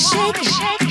music,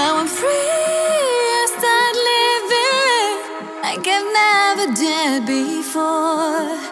Now I'm free, I start living like I've never did before.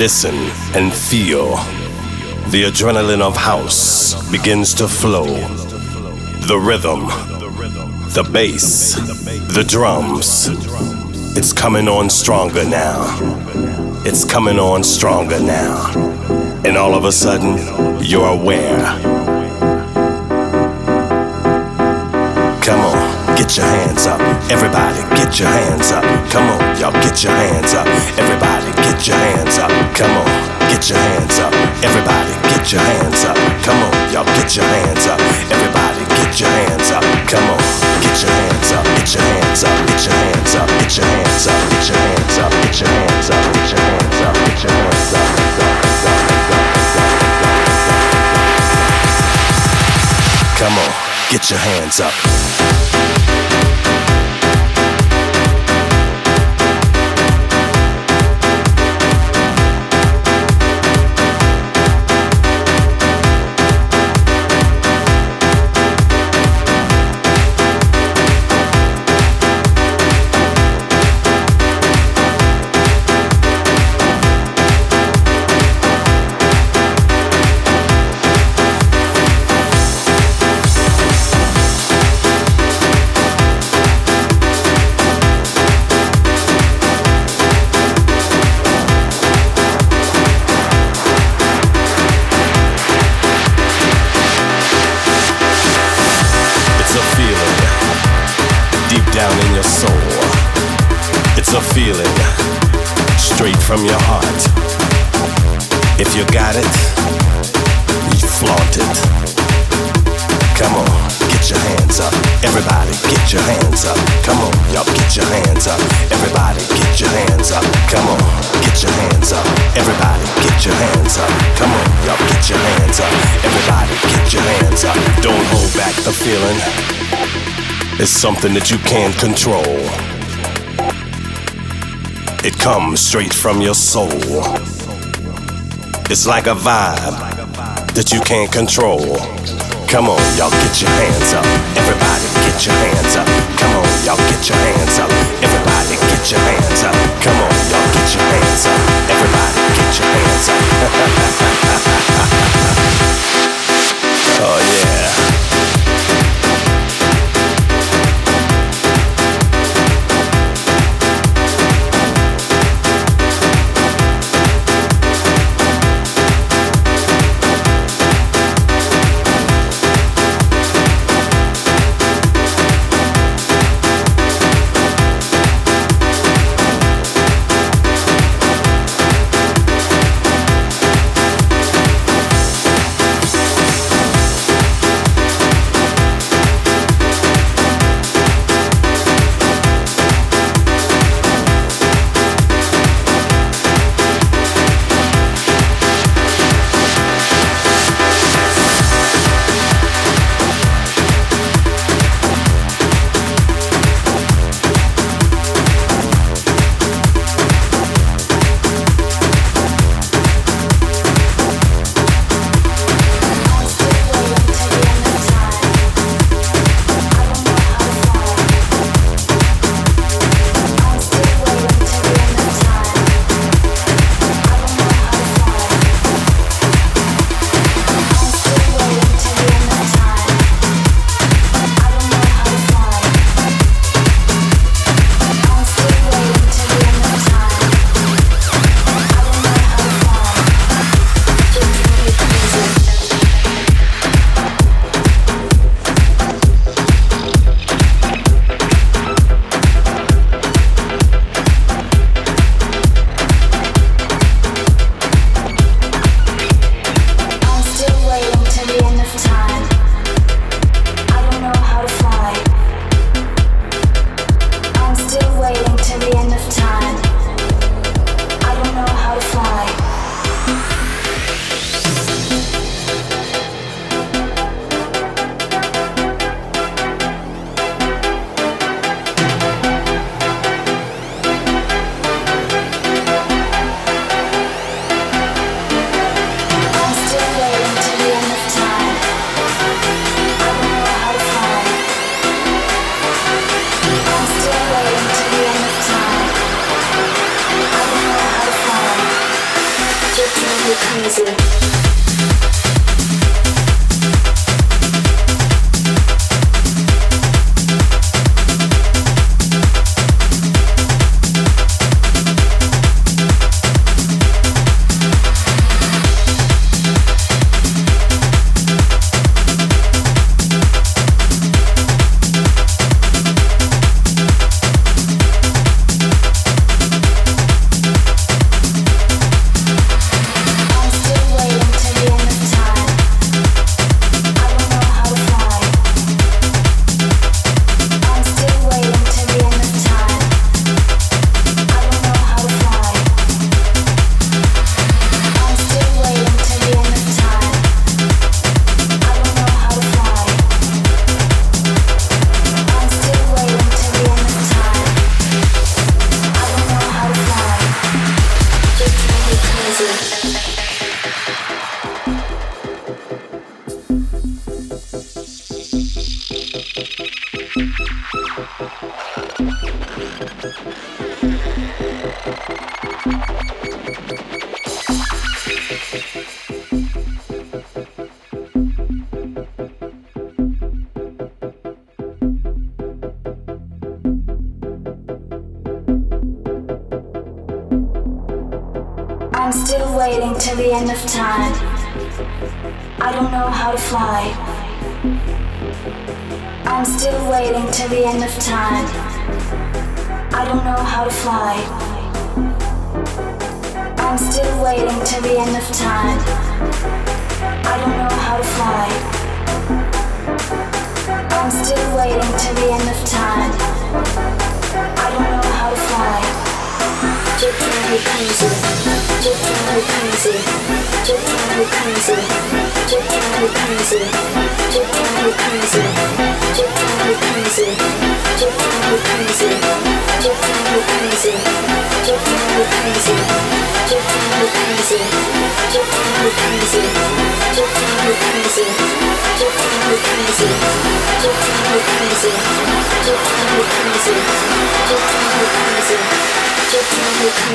Listen, and feel. The adrenaline of house begins to flow. The rhythm, the bass, the drums. It's coming on stronger now. It's coming on stronger now. And all of a sudden, you're aware. Come on, get your hands up. Everybody, get your hands up. Come on, y'all, get your hands up. Everybody, get your hands up. Come on, get your hands up. Everybody, get your hands up. Come on, y'all, get your hands up. Everybody, get your hands up. Come on, get your hands up. Get your hands up. Get your hands up. Get your hands up. Get your hands up. Get your hands up. Get your hands up. Get your hands up. Come on, get your hands up. The feeling. It's something that you can't control. It comes straight from your soul. It's like a vibe that you can't control. Come on, y'all get your hands up. Everybody get your hands up. Come on, y'all get your hands up. Everybody get your hands up. Come on, y'all get your hands up. Everybody get your hands up. oh yeah.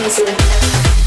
crazy.